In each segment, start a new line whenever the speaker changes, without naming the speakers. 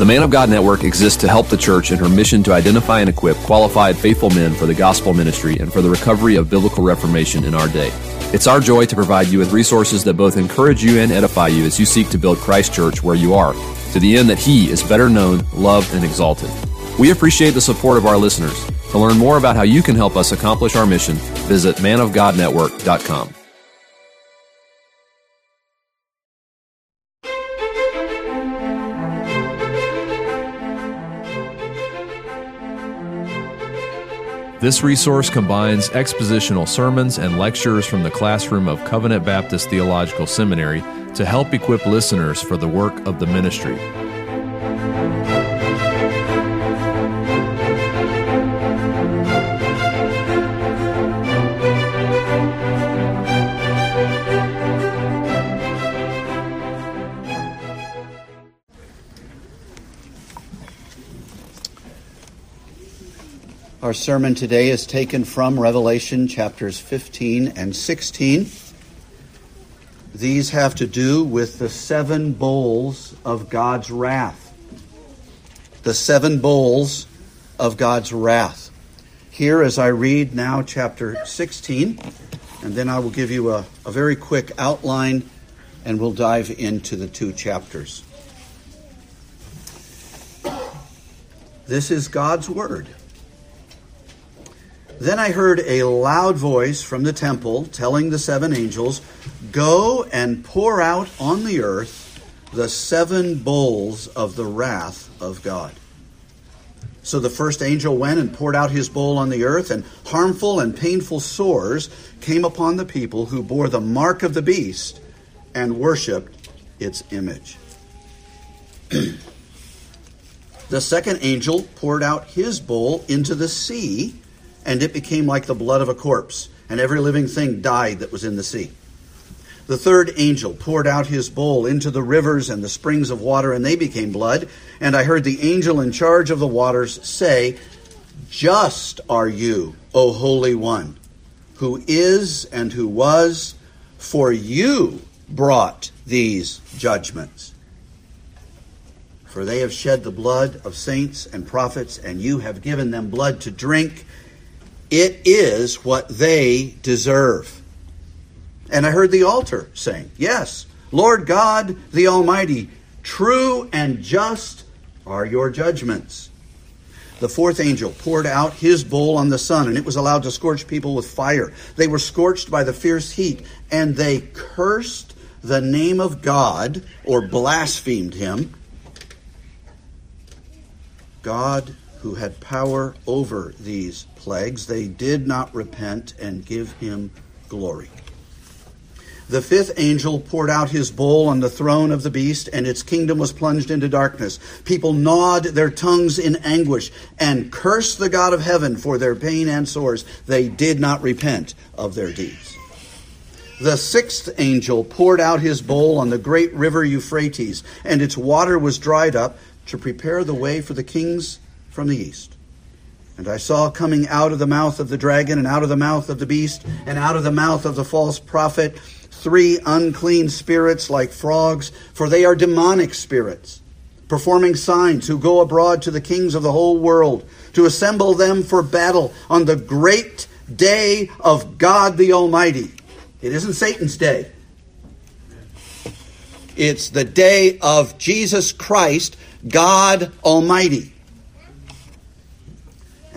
The Man of God Network exists to help the church in her mission to identify and equip qualified, faithful men for the gospel ministry and for the recovery of biblical reformation in our day. It's our joy to provide you with resources that both encourage you and edify you as you seek to build Christ Church where you are, to the end that He is better known, loved, and exalted. We appreciate the support of our listeners. To learn more about how you can help us accomplish our mission, visit manofgodnetwork.com. This resource combines expositional sermons and lectures from the classroom of Covenant Baptist Theological Seminary to help equip listeners for the work of the ministry.
Our sermon today is taken from Revelation chapters 15 and 16. These have to do with the seven bowls of God's wrath. The seven bowls of God's wrath. Here, as I read now chapter 16, and then I will give you a, a very quick outline and we'll dive into the two chapters. This is God's Word. Then I heard a loud voice from the temple telling the seven angels, Go and pour out on the earth the seven bowls of the wrath of God. So the first angel went and poured out his bowl on the earth, and harmful and painful sores came upon the people who bore the mark of the beast and worshiped its image. the second angel poured out his bowl into the sea and it became like the blood of a corpse, and every living thing died that was in the sea. The third angel poured out his bowl into the rivers and the springs of water, and they became blood. And I heard the angel in charge of the waters say, Just are you, O Holy One, who is and who was, for you brought these judgments. For they have shed the blood of saints and prophets, and you have given them blood to drink it is what they deserve. And I heard the altar saying, Yes, Lord God the Almighty, true and just are your judgments. The fourth angel poured out his bowl on the sun, and it was allowed to scorch people with fire. They were scorched by the fierce heat, and they cursed the name of God, or blasphemed him. God who had power over these plagues, they did not repent and give him glory. The fifth angel poured out his bowl on the throne of the beast, and its kingdom was plunged into darkness. People gnawed their tongues in anguish and cursed the God of heaven for their pain and sores. They did not repent of their deeds. The sixth angel poured out his bowl on the great river Euphrates, and its water was dried up to prepare the way for the kings from the east. And I saw coming out of the mouth of the dragon, and out of the mouth of the beast, and out of the mouth of the false prophet, three unclean spirits like frogs, for they are demonic spirits, performing signs, who go abroad to the kings of the whole world, to assemble them for battle on the great day of God the Almighty. It isn't Satan's day. It's the day of Jesus Christ, God Almighty.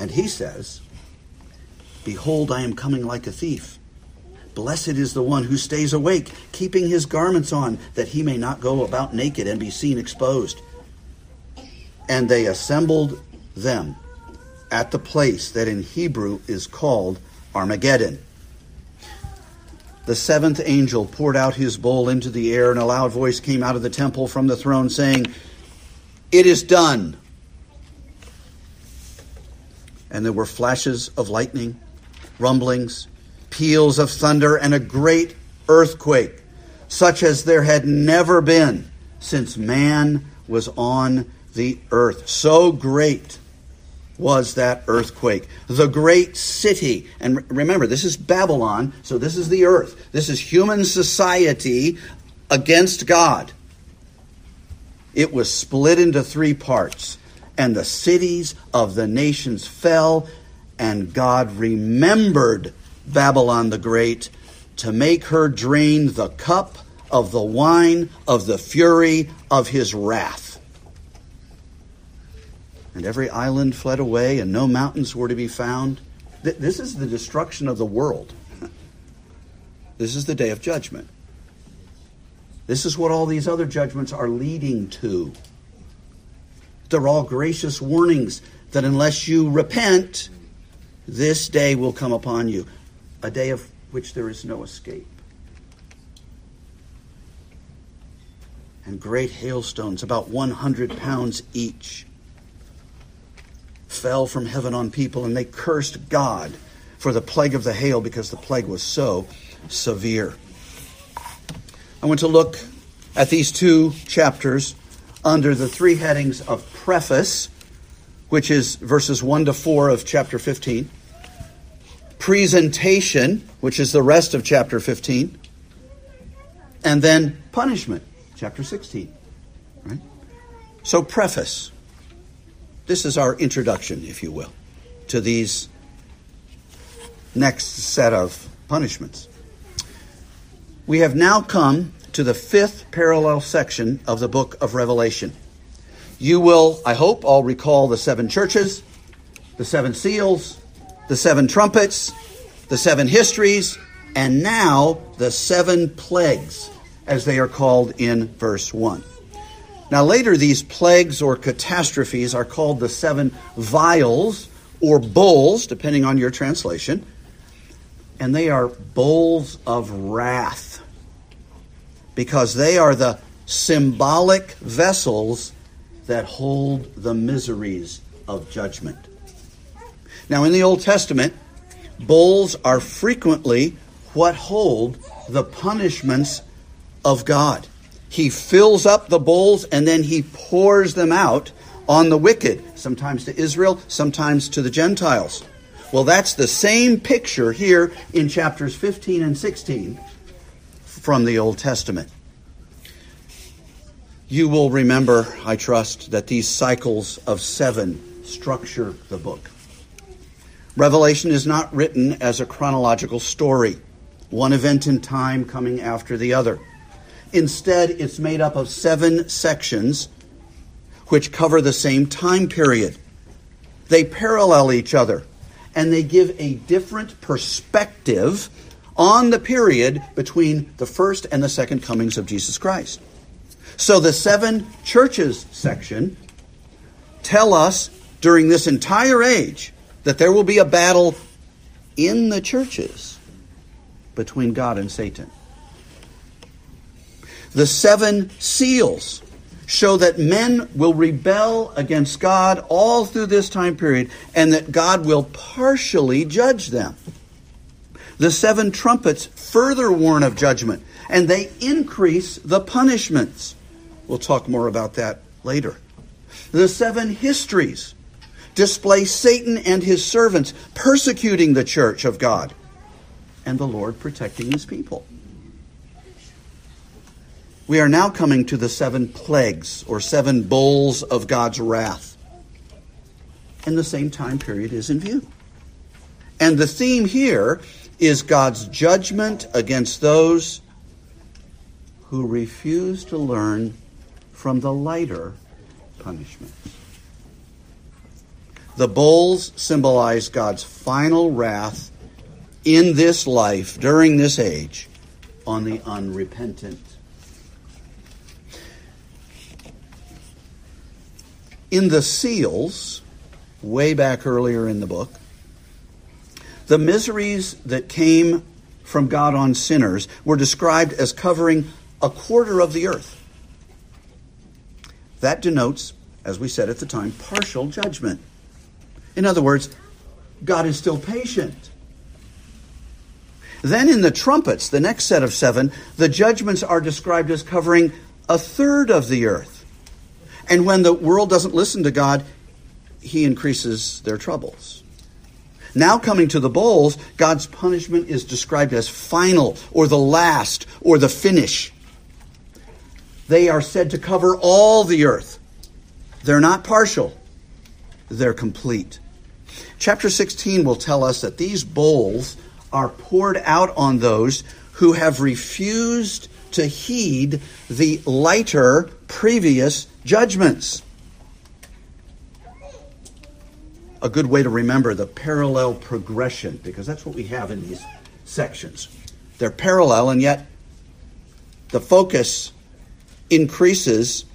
And he says, Behold, I am coming like a thief. Blessed is the one who stays awake, keeping his garments on, that he may not go about naked and be seen exposed. And they assembled them at the place that in Hebrew is called Armageddon. The seventh angel poured out his bowl into the air, and a loud voice came out of the temple from the throne, saying, It is done and there were flashes of lightning, rumblings, peals of thunder, and a great earthquake, such as there had never been since man was on the earth. So great was that earthquake. The great city, and remember, this is Babylon, so this is the earth. This is human society against God. it was split into three parts, and the cities of the nations fell, and God remembered Babylon the Great to make her drain the cup of the wine of the fury of his wrath. And every island fled away, and no mountains were to be found. This is the destruction of the world. This is the day of judgment. This is what all these other judgments are leading to. They're all gracious warnings that unless you repent, this day will come upon you, a day of which there is no escape. And great hailstones, about 100 pounds each, fell from heaven on people, and they cursed God for the plague of the hail because the plague was so severe. I want to look at these two chapters under the three headings of preface, which is verses 1 to 4 of chapter 15, presentation, which is the rest of chapter 15, and then punishment, chapter 16. Right? So, preface. This is our introduction, if you will, to these next set of punishments. We have now come to the fifth parallel section of the book of Revelation. You will, I hope, all recall the seven churches, the seven seals, the seven trumpets, the seven histories, and now the seven plagues, as they are called in verse 1. Now, later, these plagues or catastrophes are called the seven vials or bowls, depending on your translation, and they are bowls of wrath because they are the symbolic vessels that hold the miseries of judgment. Now, in the Old Testament, bowls are frequently what hold the punishments of God. He fills up the bowls and then he pours them out on the wicked, sometimes to Israel, sometimes to the Gentiles. Well, that's the same picture here in chapters 15 and 16 from the Old Testament. You will remember, I trust, that these cycles of seven structure the book. Revelation is not written as a chronological story, one event in time coming after the other. Instead, it's made up of seven sections which cover the same time period. They parallel each other and they give a different perspective on the period between the first and the second comings of Jesus Christ. So the seven churches section tell us during this entire age that there will be a battle in the churches between God and Satan. The seven seals show that men will rebel against God all through this time period and that God will partially judge them. The seven trumpets further warn of judgment, and they increase the punishments. We'll talk more about that later. The seven histories display Satan and his servants persecuting the church of God and the Lord protecting his people. We are now coming to the seven plagues or seven bowls of God's wrath. And the same time period is in view. And the theme here is God's judgment against those who refuse to learn from the lighter punishments. The bowls symbolize God's final wrath in this life, during this age, on the unrepentant. In the seals, way back earlier in the book, the miseries that came from God on sinners were described as covering a quarter of the earth. That denotes, as we said at the time, partial judgment. In other words, God is still patient. Then in the trumpets, the next set of seven, the judgments are described as covering a third of the earth. And when the world doesn't listen to God, he increases their troubles. Now, coming to the bowls, God's punishment is described as final, or the last, or the finish. they are said to cover all the earth. They're not partial, they're complete. Chapter 16 will tell us that these bowls are poured out on those who have refused to heed the lighter previous judgments. A good way to remember the parallel progression, because that's what we have in these sections. They're parallel, and yet the focus increases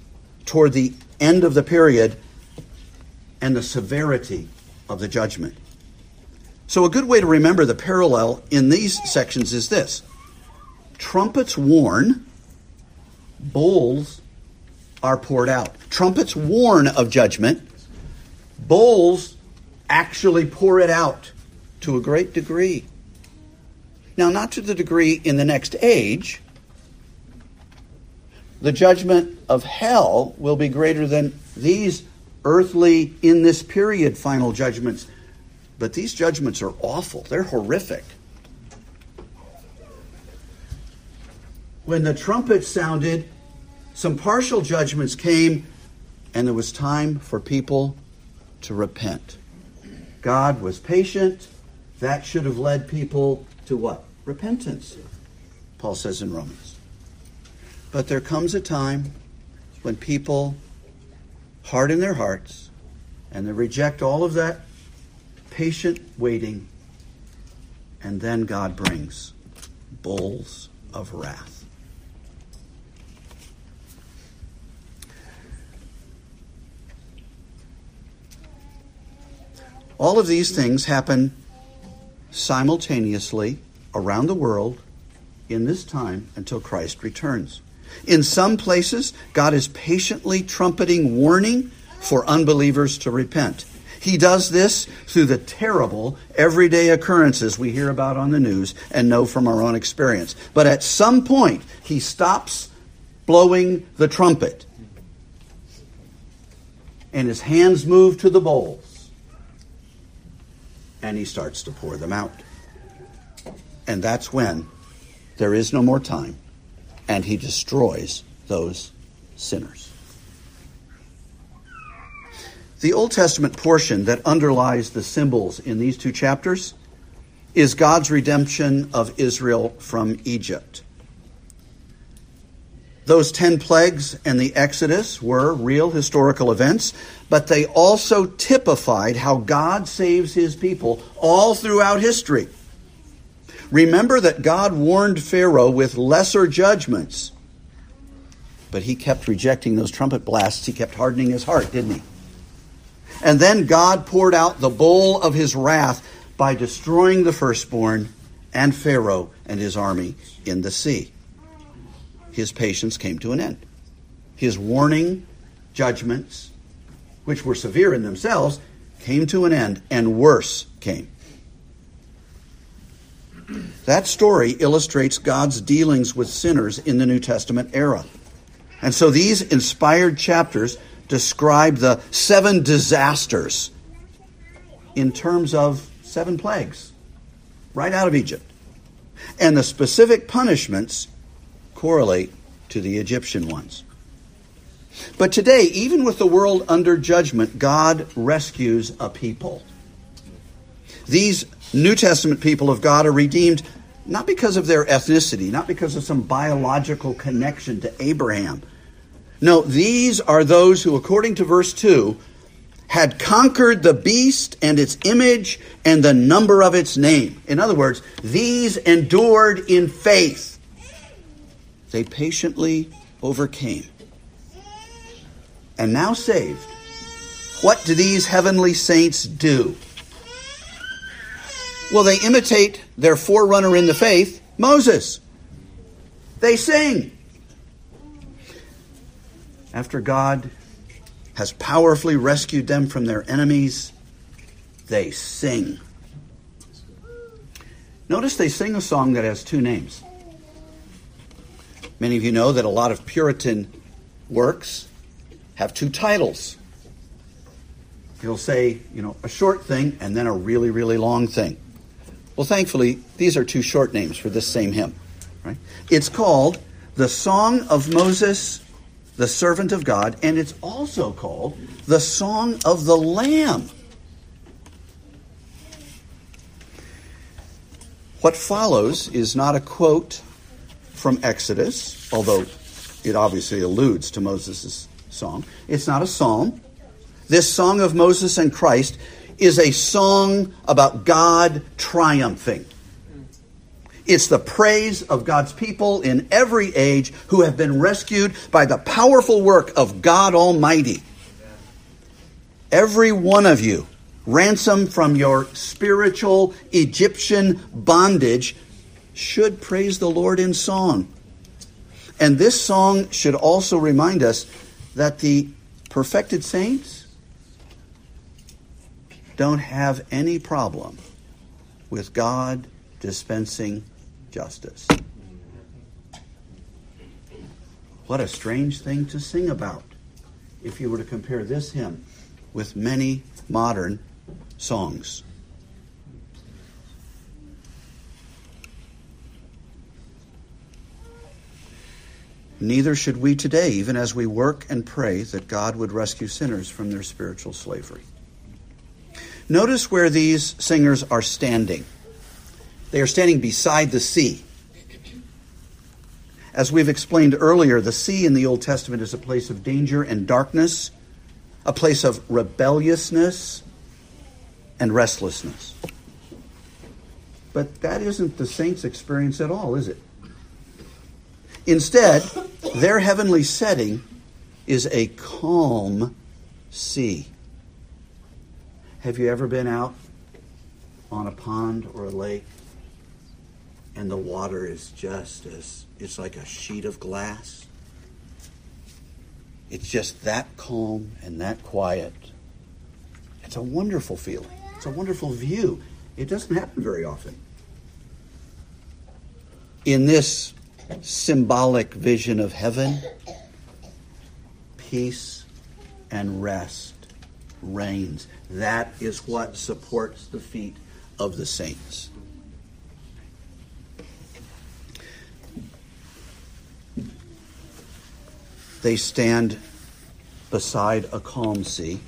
toward the end of the period and the severity of the judgment. So, a good way to remember the parallel in these sections is this trumpets warn, bowls are poured out. Trumpets warn of judgment, bowls actually pour it out to a great degree. Now, not to the degree in the next age. The judgment of hell will be greater than these earthly, in this period, final judgments. But these judgments are awful, they're horrific. When the trumpet sounded, some partial judgments came, and there was time for people to repent. God was patient. That should have led people to what? Repentance, Paul says in Romans. But there comes a time when people harden their hearts and they reject all of that patient waiting, and then God brings bowls of wrath. All of these things happen simultaneously around the world in this time until Christ returns. In some places, God is patiently trumpeting warning for unbelievers to repent. He does this through the terrible everyday occurrences we hear about on the news and know from our own experience. But at some point, he stops blowing the trumpet and his hands move to the bowls and he starts to pour them out. And that's when there is no more time and he destroys those sinners. The Old Testament portion that underlies the symbols in these two chapters is God's redemption of Israel from Egypt. Those 10 plagues and the Exodus were real historical events, but they also typified how God saves his people all throughout history. Remember that God warned Pharaoh with lesser judgments, but he kept rejecting those trumpet blasts. He kept hardening his heart, didn't he? And then God poured out the bowl of his wrath by destroying the firstborn and Pharaoh and his army in the sea. His patience came to an end. His warning judgments, which were severe in themselves, came to an end, and worse came. That story illustrates God's dealings with sinners in the New Testament era. And so these inspired chapters describe the seven disasters in terms of seven plagues right out of Egypt. And the specific punishments correlate to the Egyptian ones. But today, even with the world under judgment, God rescues a people. These New Testament people of God are redeemed not because of their ethnicity, not because of some biological connection to Abraham. No, these are those who, according to verse 2, had conquered the beast and its image and the number of its name. In other words, these endured in faith. They patiently overcame. And now saved, what do these heavenly saints do? Well, they imitate their forerunner in the faith, Moses. They sing. After God has powerfully rescued them from their enemies, they sing. Notice they sing a song that has two names. Many of you know that a lot of Puritan works have two titles. He'll say, you know, a short thing and then a really, really long thing. Well, thankfully, these are two short names for this same hymn. Right? It's called The Song of Moses the servant of God, and it's also called the Song of the Lamb. What follows is not a quote from Exodus, although it obviously alludes to Moses' song. It's not a psalm. This song of Moses and Christ is a song about God triumphing. It's the praise of God's people in every age who have been rescued by the powerful work of God Almighty. Every one of you ransomed from your spiritual Egyptian bondage, should praise the Lord in song. And this song should also remind us that the perfected saints don't have any problem with God dispensing justice. What a strange thing to sing about if you were to compare this hymn with many modern songs. Neither should we today, even as we work and pray that God would rescue sinners from their spiritual slavery. Notice where these singers are standing. They are standing beside the sea. As we've explained earlier, the sea in the Old Testament is a place of danger and darkness, a place of rebelliousness and restlessness. But that isn't the saints' experience at all, is it? Instead, their heavenly setting is a calm sea. Have you ever been out on a pond or a lake and the water is just as it's like a sheet of glass? It's just that calm and that quiet. It's a wonderful feeling. It's a wonderful view. It doesn't happen very often. In this symbolic vision of heaven, peace and rest reigns. That is what supports the feet of the saints. They stand beside a calm sea.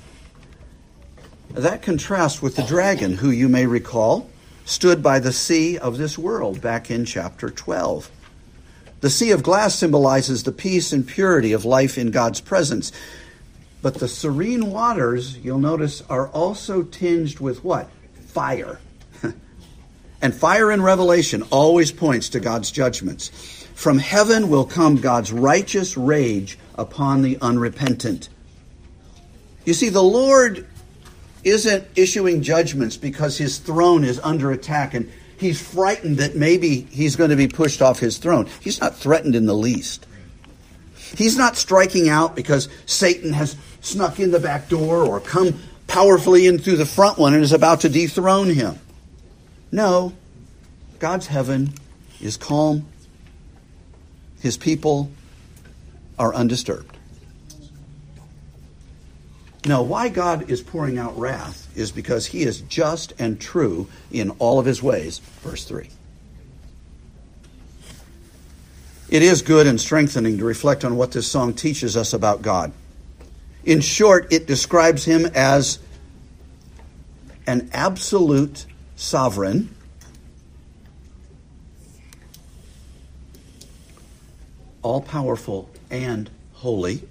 That contrasts with the dragon, who you may recall stood by the sea of this world back in chapter 12. The sea of glass symbolizes the peace and purity of life in God's presence. But the serene waters, you'll notice, are also tinged with what? Fire. and fire in Revelation always points to God's judgments. From heaven will come God's righteous rage upon the unrepentant. You see, the Lord isn't issuing judgments because his throne is under attack and he's frightened that maybe he's going to be pushed off his throne. He's not threatened in the least. He's not striking out because Satan has snuck in the back door or come powerfully in through the front one and is about to dethrone him. No, God's heaven is calm. His people are undisturbed. Now, why God is pouring out wrath is because he is just and true in all of his ways. Verse 3. It is good and strengthening to reflect on what this song teaches us about God. In short, it describes him as an absolute sovereign, all powerful and holy,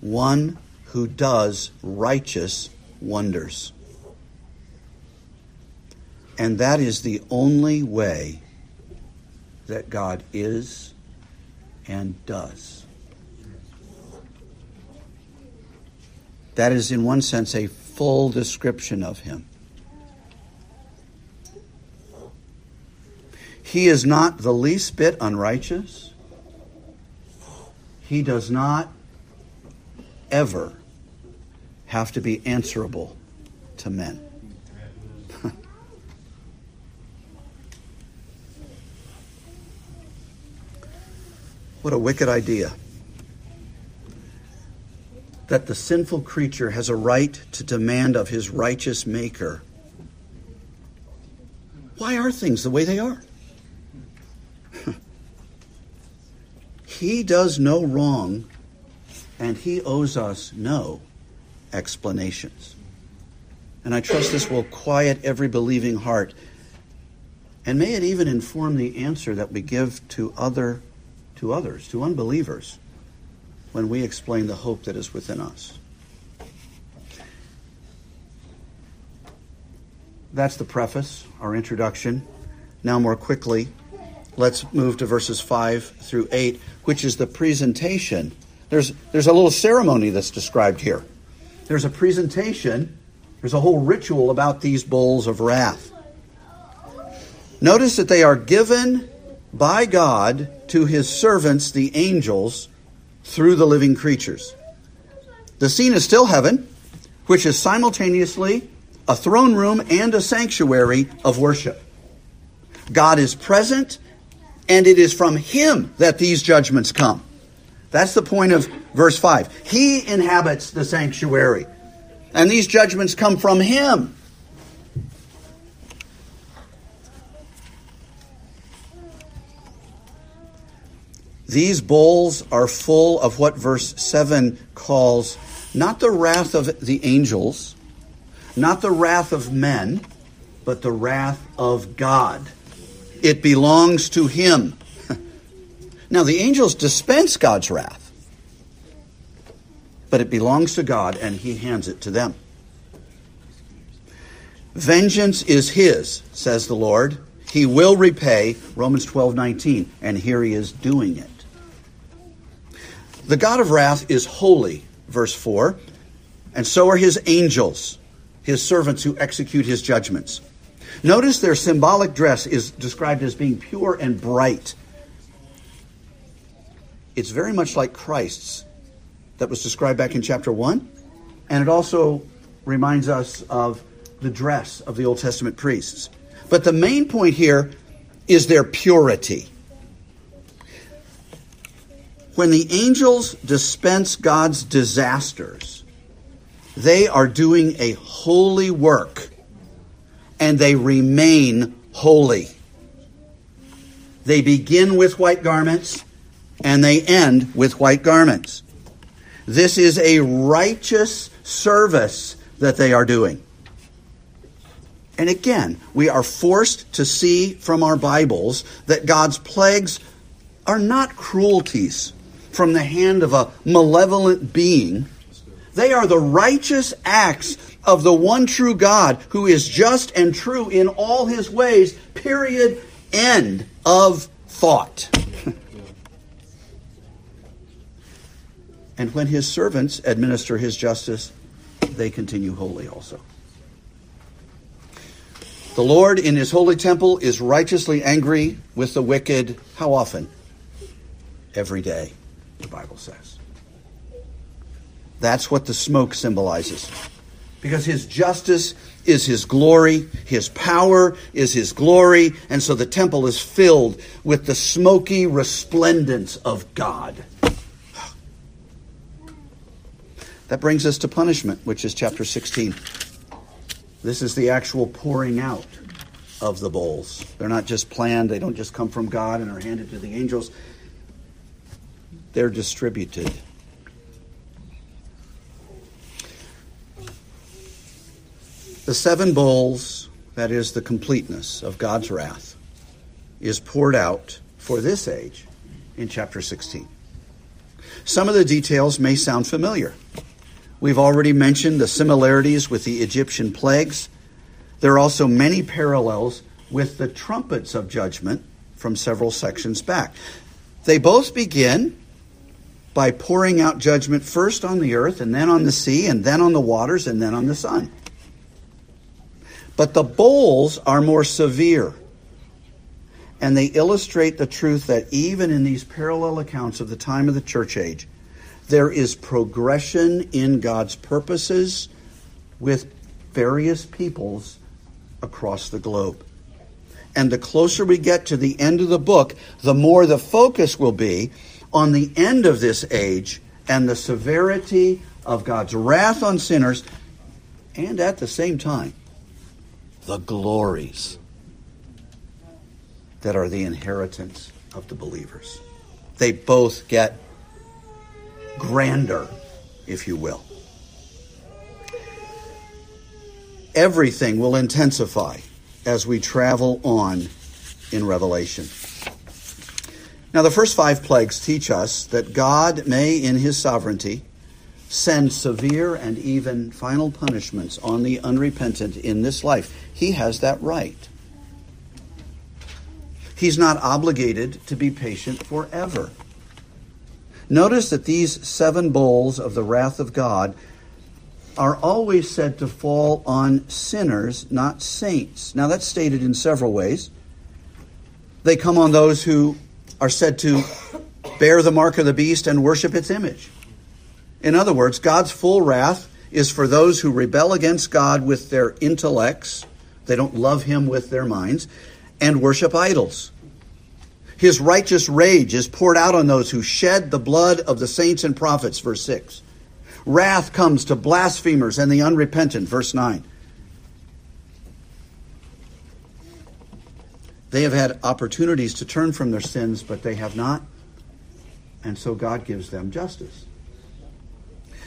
one who does righteous wonders. And that is the only way that God is and does. That is, in one sense, a full description of him. He is not the least bit unrighteous. He does not ever have to be answerable to men. what a wicked idea. That the sinful creature has a right to demand of his righteous maker. Why are things the way they are? He does no wrong, and he owes us no explanations. And I trust this will quiet every believing heart. And may it even inform the answer that we give to other to others, to unbelievers, when we explain the hope that is within us. That's the preface, our introduction. Now, more quickly, let's move to verses 5 through 8, which is the presentation. There's, there's a little ceremony that's described here. There's a presentation, there's a whole ritual about these bowls of wrath. Notice that they are given by God to his servants, the angels, through the living creatures. The scene is still heaven, which is simultaneously a throne room and a sanctuary of worship. God is present, and it is from him that these judgments come. That's the point of verse 5. He inhabits the sanctuary, and these judgments come from him. These bowls are full of what verse 7 calls not the wrath of the angels, not the wrath of men, but the wrath of God. It belongs to Him. now, the angels dispense God's wrath, but it belongs to God and He hands it to them. Vengeance is His, says the Lord. He will repay, Romans 12 19, and here He is doing it. The God of wrath is holy, verse 4, and so are his angels, his servants who execute his judgments. Notice their symbolic dress is described as being pure and bright. It's very much like Christ's that was described back in chapter 1, and it also reminds us of the dress of the Old Testament priests. But the main point here is their purity. When the angels dispense God's disasters, they are doing a holy work and they remain holy. They begin with white garments and they end with white garments. This is a righteous service that they are doing. And again, we are forced to see from our Bibles that God's plagues are not cruelties from the hand of a malevolent being. They are the righteous acts of the one true God who is just and true in all his ways, period, end of thought. And when his servants administer his justice, they continue holy also. The Lord in his holy temple is righteously angry with the wicked. How often? Every day the Bible says. That's what the smoke symbolizes. Because his justice is his glory, his power is his glory, and so the temple is filled with the smoky resplendence of God. That brings us to punishment, which is chapter 16. This is the actual pouring out of the bowls. They're not just planned, they don't just come from God and are handed to the angels they're distributed. The seven bowls, that is the completeness of God's wrath, is poured out for this age in chapter 16. Some of the details may sound familiar. We've already mentioned the similarities with the Egyptian plagues. There are also many parallels with the trumpets of judgment from several sections back. They both begin by pouring out judgment first on the earth, and then on the sea, and then on the waters, and then on the sun. But the bowls are more severe. And they illustrate the truth that even in these parallel accounts of the time of the church age, there is progression in God's purposes with various peoples across the globe. And the closer we get to the end of the book, the more the focus will be on the end of this age and the severity of God's wrath on sinners, and at the same time, the glories that are the inheritance of the believers. they both get grander, if you will. Everything will intensify as we travel on in Revelation. Now, the first five plagues teach us that God may, in his sovereignty, send severe and even final punishments on the unrepentant in this life. He has that right. He's not obligated to be patient forever. Notice that these seven bowls of the wrath of God are always said to fall on sinners, not saints. Now, that's stated in several ways. They come on those who are said to bear the mark of the beast and worship its image. In other words, God's full wrath is for those who rebel against God with their intellects, they don't love Him with their minds, and worship idols. His righteous rage is poured out on those who shed the blood of the saints and prophets, verse 6. Wrath comes to blasphemers and the unrepentant, verse 9. They have had opportunities to turn from their sins, but they have not. And so God gives them justice.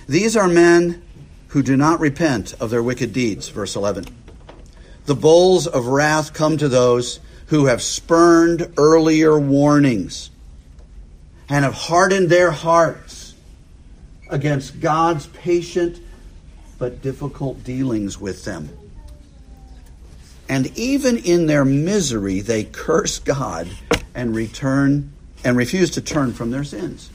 These are men who do not repent of their wicked deeds, verse 11. The bowls of wrath come to those who have spurned earlier warnings and have hardened their hearts against God's patient but difficult dealings with them. And even in their misery, they curse God and return and refuse to turn from their sins.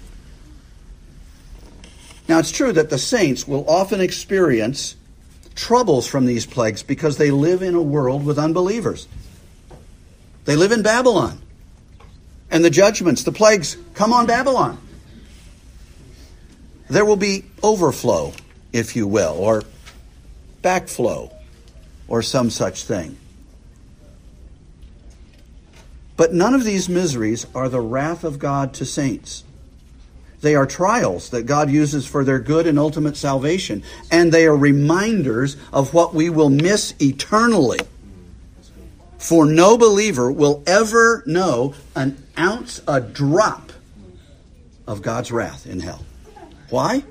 Now, it's true that the saints will often experience troubles from these plagues because they live in a world with unbelievers. They live in Babylon. And the judgments, the plagues come on Babylon. There will be overflow, if you will, or backflow, or some such thing. But none of these miseries are the wrath of God to saints. They are trials that God uses for their good and ultimate salvation, and they are reminders of what we will miss eternally. For no believer will ever know an ounce, a drop of God's wrath in hell. Why?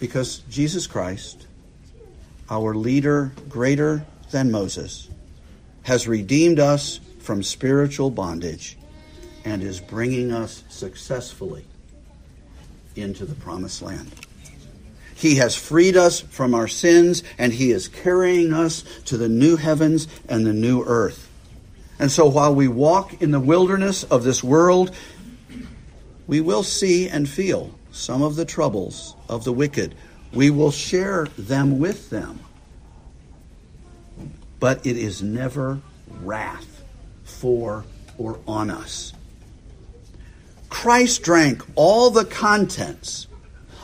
Because Jesus Christ, our leader greater than Moses, has redeemed us from spiritual bondage and is bringing us successfully into the promised land. He has freed us from our sins and He is carrying us to the new heavens and the new earth. And so while we walk in the wilderness of this world, we will see and feel some of the troubles of the wicked. We will share them with them. But it is never wrath for or on us. Christ drank all the contents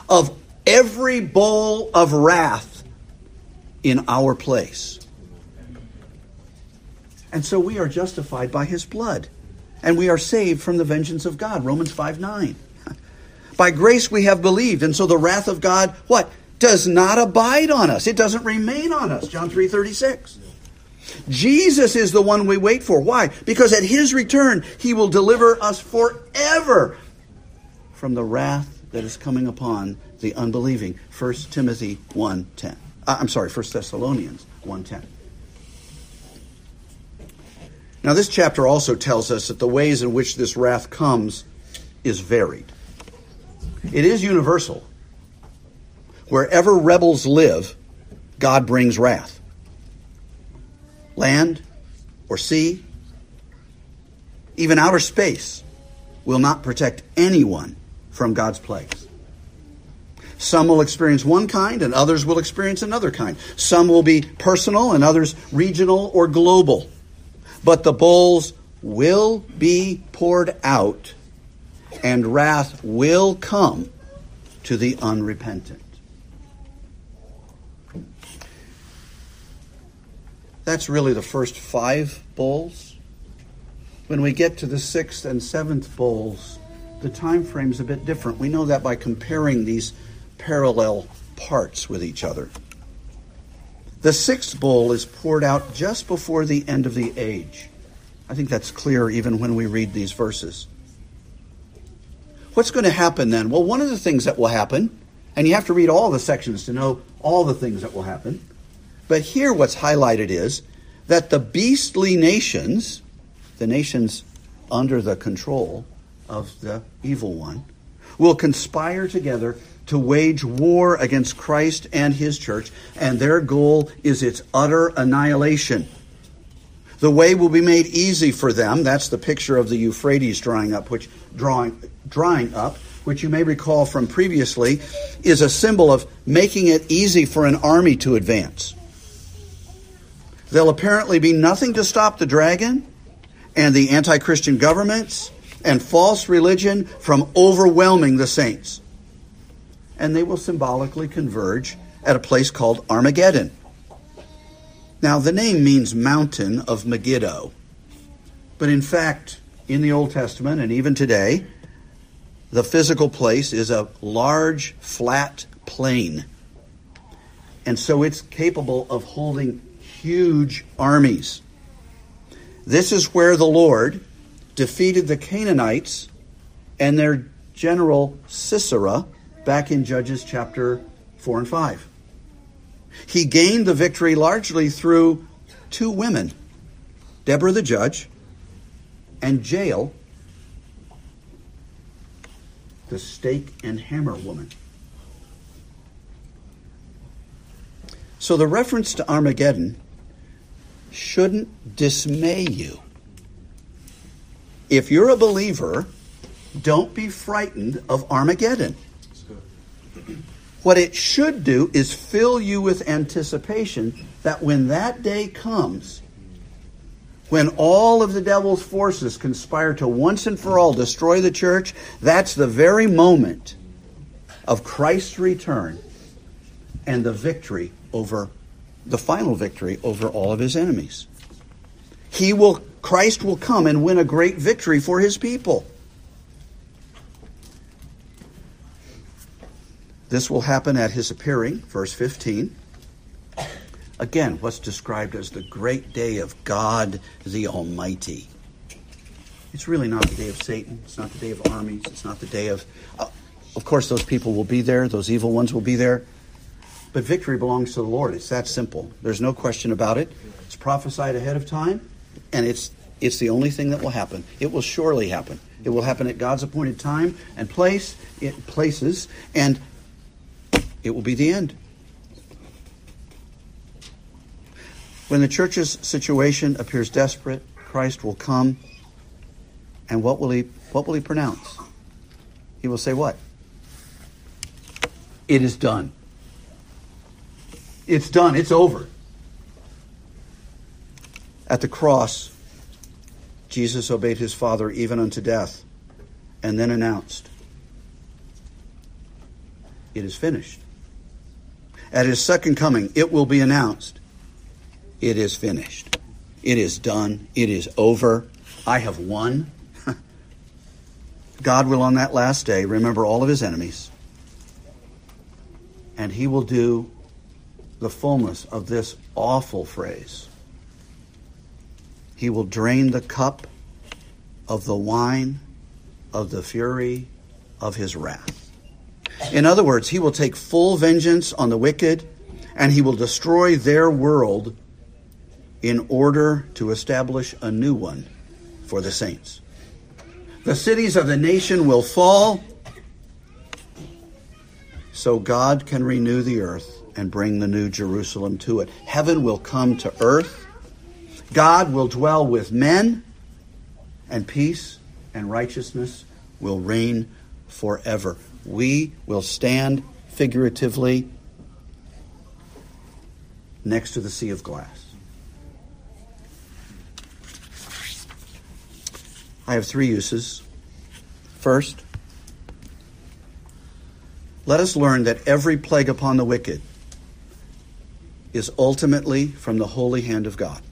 of every bowl of wrath in our place. And so we are justified by his blood. And we are saved from the vengeance of God. Romans 5 9. By grace we have believed. And so the wrath of God, what? Does not abide on us. It doesn't remain on us. John 3 36. Jesus is the one we wait for. Why? Because at his return, he will deliver us forever from the wrath that is coming upon the unbelieving. 1 Timothy 1:10. Uh, I'm sorry, 1 Thessalonians 1:10. Now this chapter also tells us that the ways in which this wrath comes is varied. It is universal. Wherever rebels live, God brings wrath land or sea, even outer space, will not protect anyone from God's plagues. Some will experience one kind and others will experience another kind. Some will be personal and others regional or global. But the bowls will be poured out and wrath will come to the unrepentant. That's really the first five bowls. When we get to the sixth and seventh bowls, the time frame's a bit different. We know that by comparing these parallel parts with each other. The sixth bowl is poured out just before the end of the age. I think that's clear even when we read these verses. what's going to happen then? Well, one of the things that will happen, and you have to read all the sections to know all the things that will happen. But here, what's highlighted is that the beastly nations, the nations under the control of the evil one, will conspire together to wage war against Christ and his church, and their goal is its utter annihilation. The way will be made easy for them. That's the picture of the Euphrates drying up, which drawing drying up, which you may recall from previously, is a symbol of making it easy for an army to advance. There'll apparently be nothing to stop the dragon and the anti Christian governments and false religion from overwhelming the saints. And they will symbolically converge at a place called Armageddon. Now, the name means mountain of Megiddo. But in fact, in the Old Testament and even today, the physical place is a large, flat plain. And so it's capable of holding huge armies. This is where the Lord defeated the Canaanites and their general Sisera back in Judges chapter 4 and 5. He gained the victory largely through two women Deborah the judge and Jael, the stake and hammer woman. So the reference to Armageddon shouldn't dismay you. If you're a believer, don't be frightened of Armageddon. What it should do is fill you with anticipation that when that day comes, when all of the devil's forces conspire to once and for all destroy the church, that's the very moment of Christ's return and the victory over the final victory over all of his enemies. He will Christ will come and win a great victory for his people. This will happen at his appearing, verse 15. Again, what's described as the great day of God the Almighty. It's really not the day of Satan. It's not the day of armies. It's not the day of. Uh, of course, those people will be there, those evil ones will be there. But victory belongs to the Lord. It's that simple. There's no question about it. It's prophesied ahead of time, and it's it's the only thing that will happen. It will surely happen. It will happen at God's appointed time and place, it places, and it will be the end. When the church's situation appears desperate, Christ will come, and what will he what will he pronounce? He will say what? It is done. It's done. It's over. At the cross, Jesus obeyed his Father even unto death, and then announced, It is finished. At his second coming, it will be announced, It is finished. It is done. It is over. I have won. God will, on that last day, remember all of his enemies, and he will do the fullness of this awful phrase. He will drain the cup of the wine of the fury of his wrath. In other words, he will take full vengeance on the wicked and he will destroy their world in order to establish a new one for the saints. The cities of the nation will fall so God can renew the earth and bring the new Jerusalem to it. Heaven will come to earth. God will dwell with men, and peace and righteousness will reign forever. We will stand figuratively next to the sea of glass. I have three uses. First, let us learn that every plague upon the wicked is ultimately from the holy hand of God.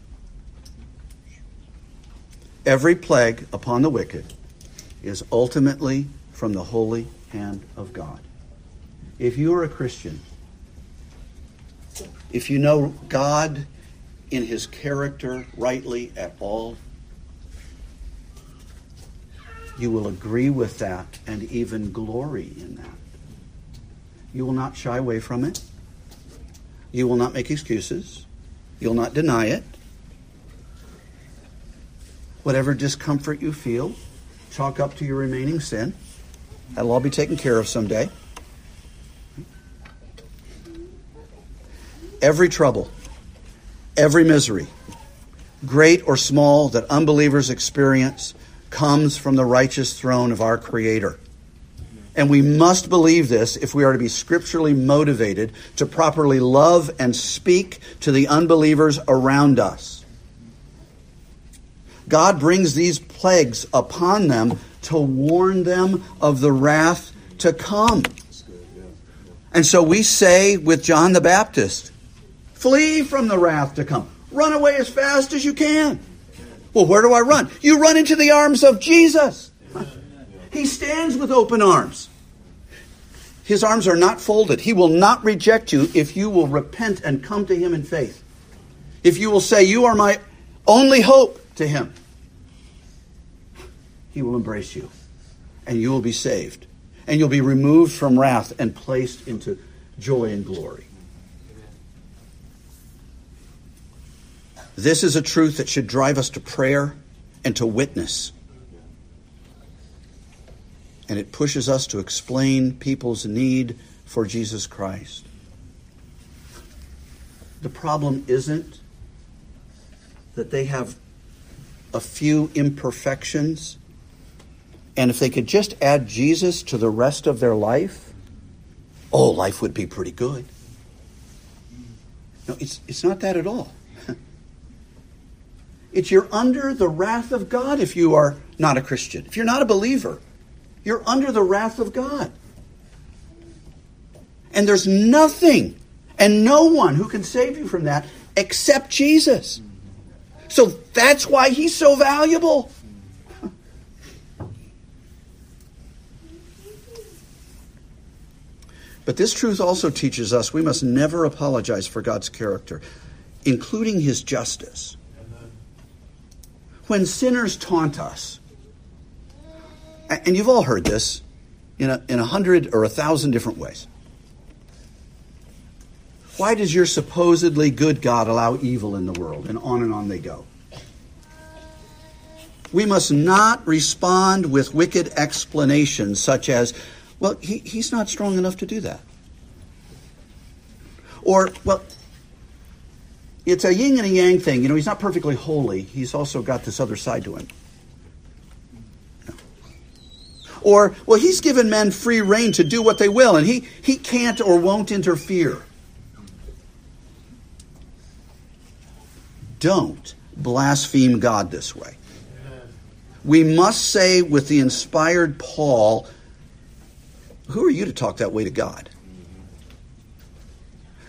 Every plague upon the wicked is ultimately from the holy hand of God. If you are a Christian, if you know God in his character rightly at all, you will agree with that and even glory in that. You will not shy away from it. You will not make excuses. You'll not deny it. Whatever discomfort you feel, chalk up to your remaining sin. That'll all be taken care of someday. Every trouble, every misery, great or small, that unbelievers experience comes from the righteous throne of our Creator. And we must believe this if we are to be scripturally motivated to properly love and speak to the unbelievers around us. God brings these plagues upon them to warn them of the wrath to come. And so we say with John the Baptist, flee from the wrath to come. Run away as fast as you can. Well, where do I run? You run into the arms of Jesus. He stands with open arms. His arms are not folded. He will not reject you if you will repent and come to Him in faith. If you will say, You are my only hope to Him, He will embrace you and you will be saved. And you'll be removed from wrath and placed into joy and glory. This is a truth that should drive us to prayer and to witness. And it pushes us to explain people's need for Jesus Christ. The problem isn't that they have a few imperfections, and if they could just add Jesus to the rest of their life, oh, life would be pretty good. No, it's, it's not that at all. It's you're under the wrath of God if you are not a Christian. If you're not a believer, you're under the wrath of God. And there's nothing and no one who can save you from that except Jesus. So that's why he's so valuable. But this truth also teaches us we must never apologize for God's character, including his justice when sinners taunt us, and you've all heard this in a, in a hundred or a thousand different ways. Why does your supposedly good God allow evil in the world? And on and on they go. We must not respond with wicked explanations such as, well, he, he's not strong enough to do that. Or, well, it's a yin and a yang thing. You know, he's not perfectly holy. He's also got this other side to him. Or, well, he's given men free rein to do what they will, and he, he can't or won't interfere. Don't blaspheme God this way. We must say with the inspired Paul, Who are you to talk that way to God?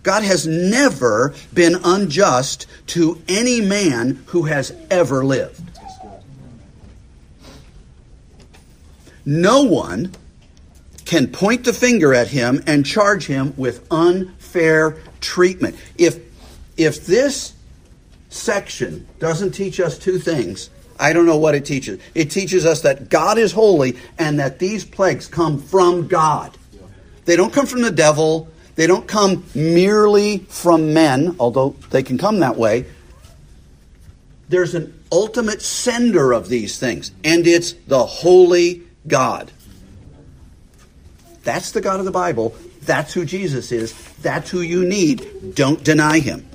God has never been unjust to any man who has ever lived. No one can point the finger at him and charge him with unfair treatment. If, if this section doesn't teach us two things, I don't know what it teaches. It teaches us that God is holy and that these plagues come from God. They don't come from the devil. They don't come merely from men, although they can come that way. There's an ultimate sender of these things, and it's the holy God. That's the God of the Bible. That's who Jesus is. That's who you need. Don't deny him.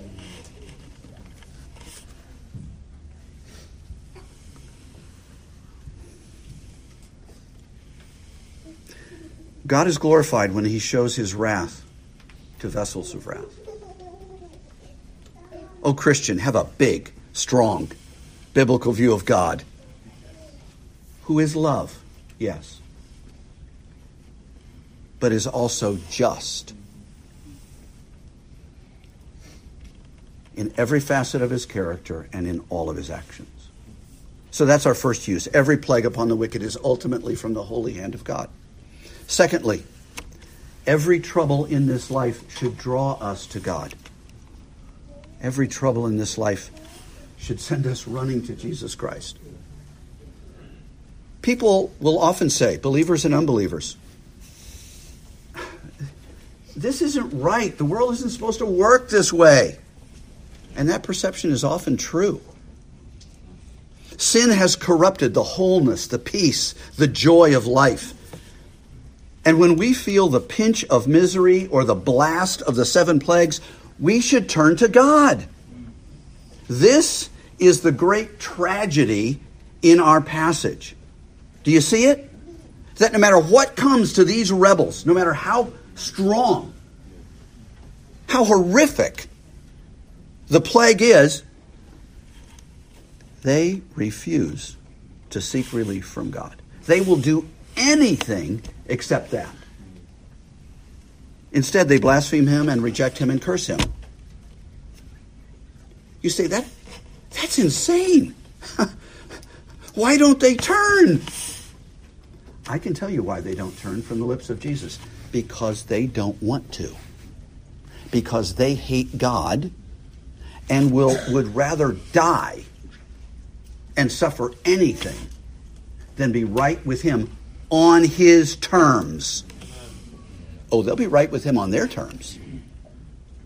God is glorified when he shows his wrath to vessels of wrath. Oh, Christian, have a big, strong, biblical view of God, who is love, yes, but is also just. In every facet of his character and in all of his actions. So that's our first use. Every plague upon the wicked is ultimately from the holy hand of God. Secondly, Every trouble in this life should draw us to God. Every trouble in this life should send us running to Jesus Christ. People will often say, believers and unbelievers, this isn't right. The world isn't supposed to work this way. And that perception is often true. Sin has corrupted the wholeness, the peace, the joy of life. And when we feel the pinch of misery or the blast of the seven plagues, we should turn to God. This is the great tragedy in our passage. Do you see it? That no matter what comes to these rebels, no matter how strong, how horrific the plague is, they refuse to seek relief from God. They will do anything except that. Instead, they blaspheme him and reject him and curse him. You say that that's insane. why don't they turn? I can tell you why they don't turn from the lips of Jesus. Because they don't want to. Because they hate God and will would rather die and suffer anything than be right with him on his terms. Oh, they'll be right with him on their terms.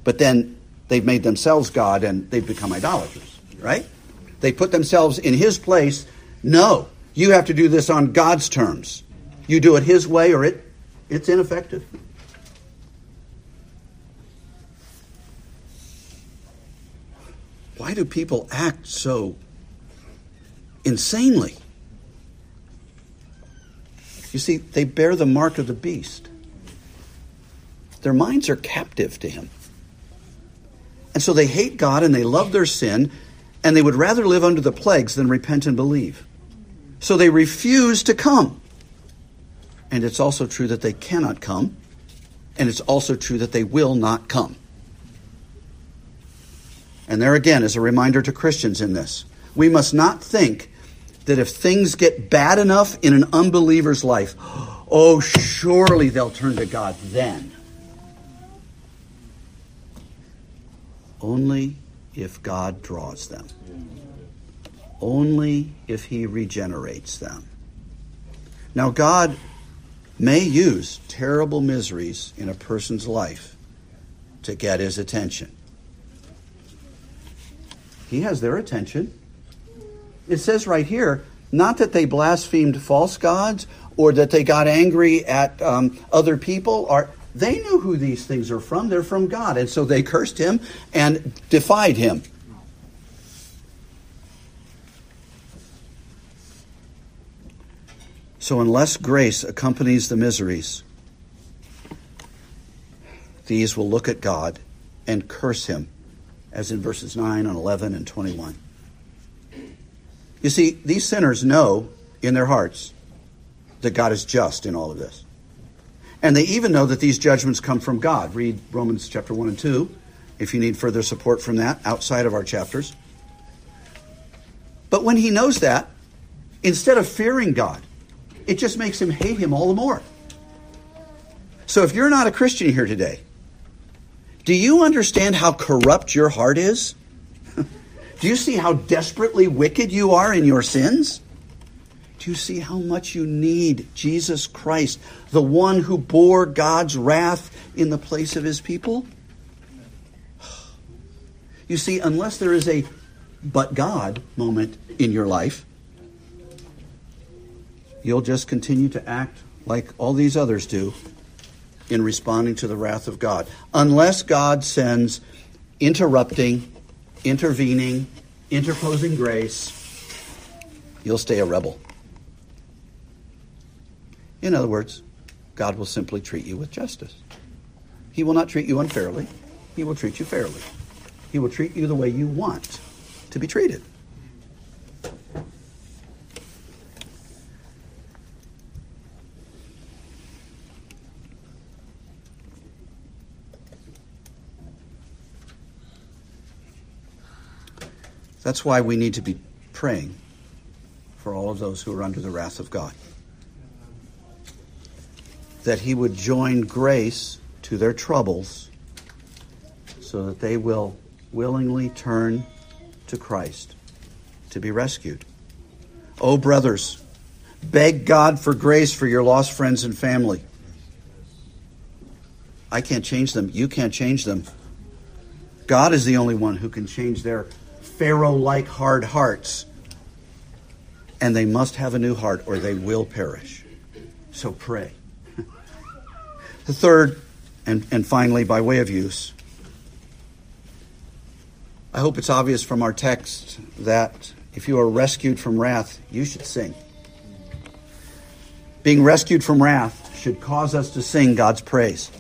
But then they've made themselves God and they've become idolaters, right? They put themselves in his place. No, you have to do this on God's terms. You do it his way or it it's ineffective. Why do people act so insanely? You see, they bear the mark of the beast. Their minds are captive to him. And so they hate God and they love their sin, and they would rather live under the plagues than repent and believe. So they refuse to come. And it's also true that they cannot come, and it's also true that they will not come. And there again is a reminder to Christians in this. We must not think that if things get bad enough in an unbeliever's life, oh, surely they'll turn to God then. Only if God draws them. Only if He regenerates them. Now, God may use terrible miseries in a person's life to get His attention. He has their attention it says right here, not that they blasphemed false gods or that they got angry at um, other people or they knew who these things are from. They're from god. And so they cursed him and defied him. So unless grace accompanies the miseries these will look at god and curse him as in verses 9 and 11 and 21 you see, these sinners know in their hearts that God is just in all of this. And they even know that these judgments come from God. Read Romans chapter 1 and 2 if you need further support from that outside of our chapters. But when he knows that, instead of fearing God, it just makes him hate him all the more. So if you're not a Christian here today, do you understand how corrupt your heart is? Do you see how desperately wicked you are in your sins? Do you see how much you need Jesus Christ, the one who bore God's wrath in the place of his people? You see, unless there is a but God moment in your life, you'll just continue to act like all these others do in responding to the wrath of God. Unless God sends interrupting, intervening, interposing grace, you'll stay a rebel. In other words, God will simply treat you with justice. He will not treat you unfairly. He will treat you fairly. He will treat you the way you want to be treated. That's why we need to be praying for all of those who are under the wrath of God. That He would join grace to their troubles so that they will willingly turn to Christ to be rescued. Oh, brothers, Beg God for grace for your lost friends and family. I can't change them. You can't change them. God is the only one who can change their Pharaoh like hard hearts. And they must have a new heart or they will perish. So pray. the third, and, and finally, by way of use, I hope it's obvious from our text that if you are rescued from wrath, you should sing. Being rescued from wrath should cause us to sing God's praise.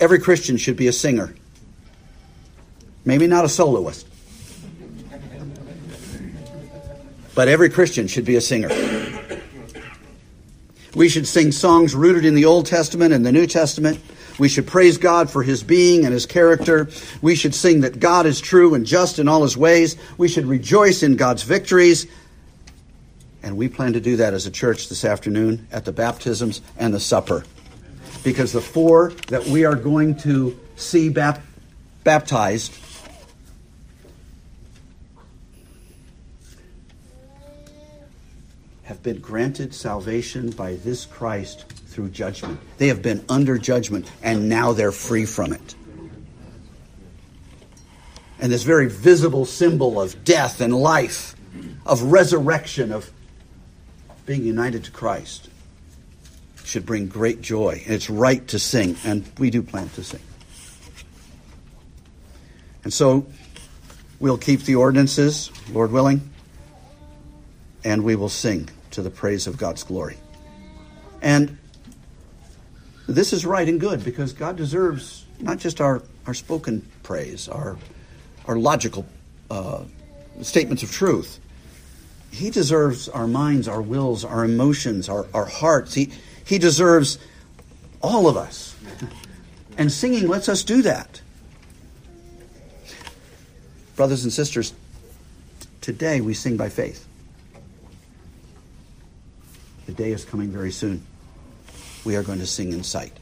Every Christian should be a singer. Maybe not a soloist. But every Christian should be a singer. We should sing songs rooted in the Old Testament and the New Testament. We should praise God for his being and his character. We should sing that God is true and just in all his ways. We should rejoice in God's victories. And we plan to do that as a church this afternoon at the baptisms and the supper because the four that we are going to see bap- baptized have been granted salvation by this Christ through judgment. They have been under judgment, and now they're free from it. And this very visible symbol of death and life, of resurrection, of being united to Christ should bring great joy. It's right to sing, and we do plan to sing. And so we'll keep the ordinances, Lord willing, and we will sing to the praise of God's glory. And this is right and good because God deserves not just our, our spoken praise, our, our logical uh, statements of truth. He deserves our minds, our wills, our emotions, our, our hearts. He, he deserves all of us. And singing lets us do that. Brothers and sisters, today we sing by faith. The day is coming very soon. We are going to sing in sight.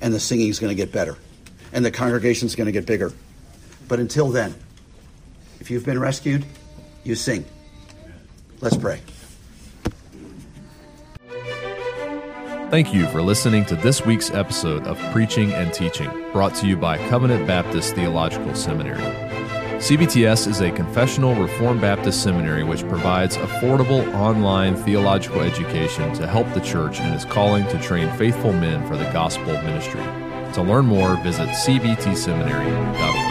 And the singing is going to get better. And the congregation is going to get bigger. But until then, if you've been rescued, you sing. Let's pray.
Thank you for listening to this week's episode of Preaching and Teaching, brought to you by Covenant Baptist Theological Seminary. CBTS is a confessional Reformed Baptist seminary which provides affordable online theological education to help the church in its calling to train faithful men for the gospel ministry. To learn more, visit cbtseminary.org.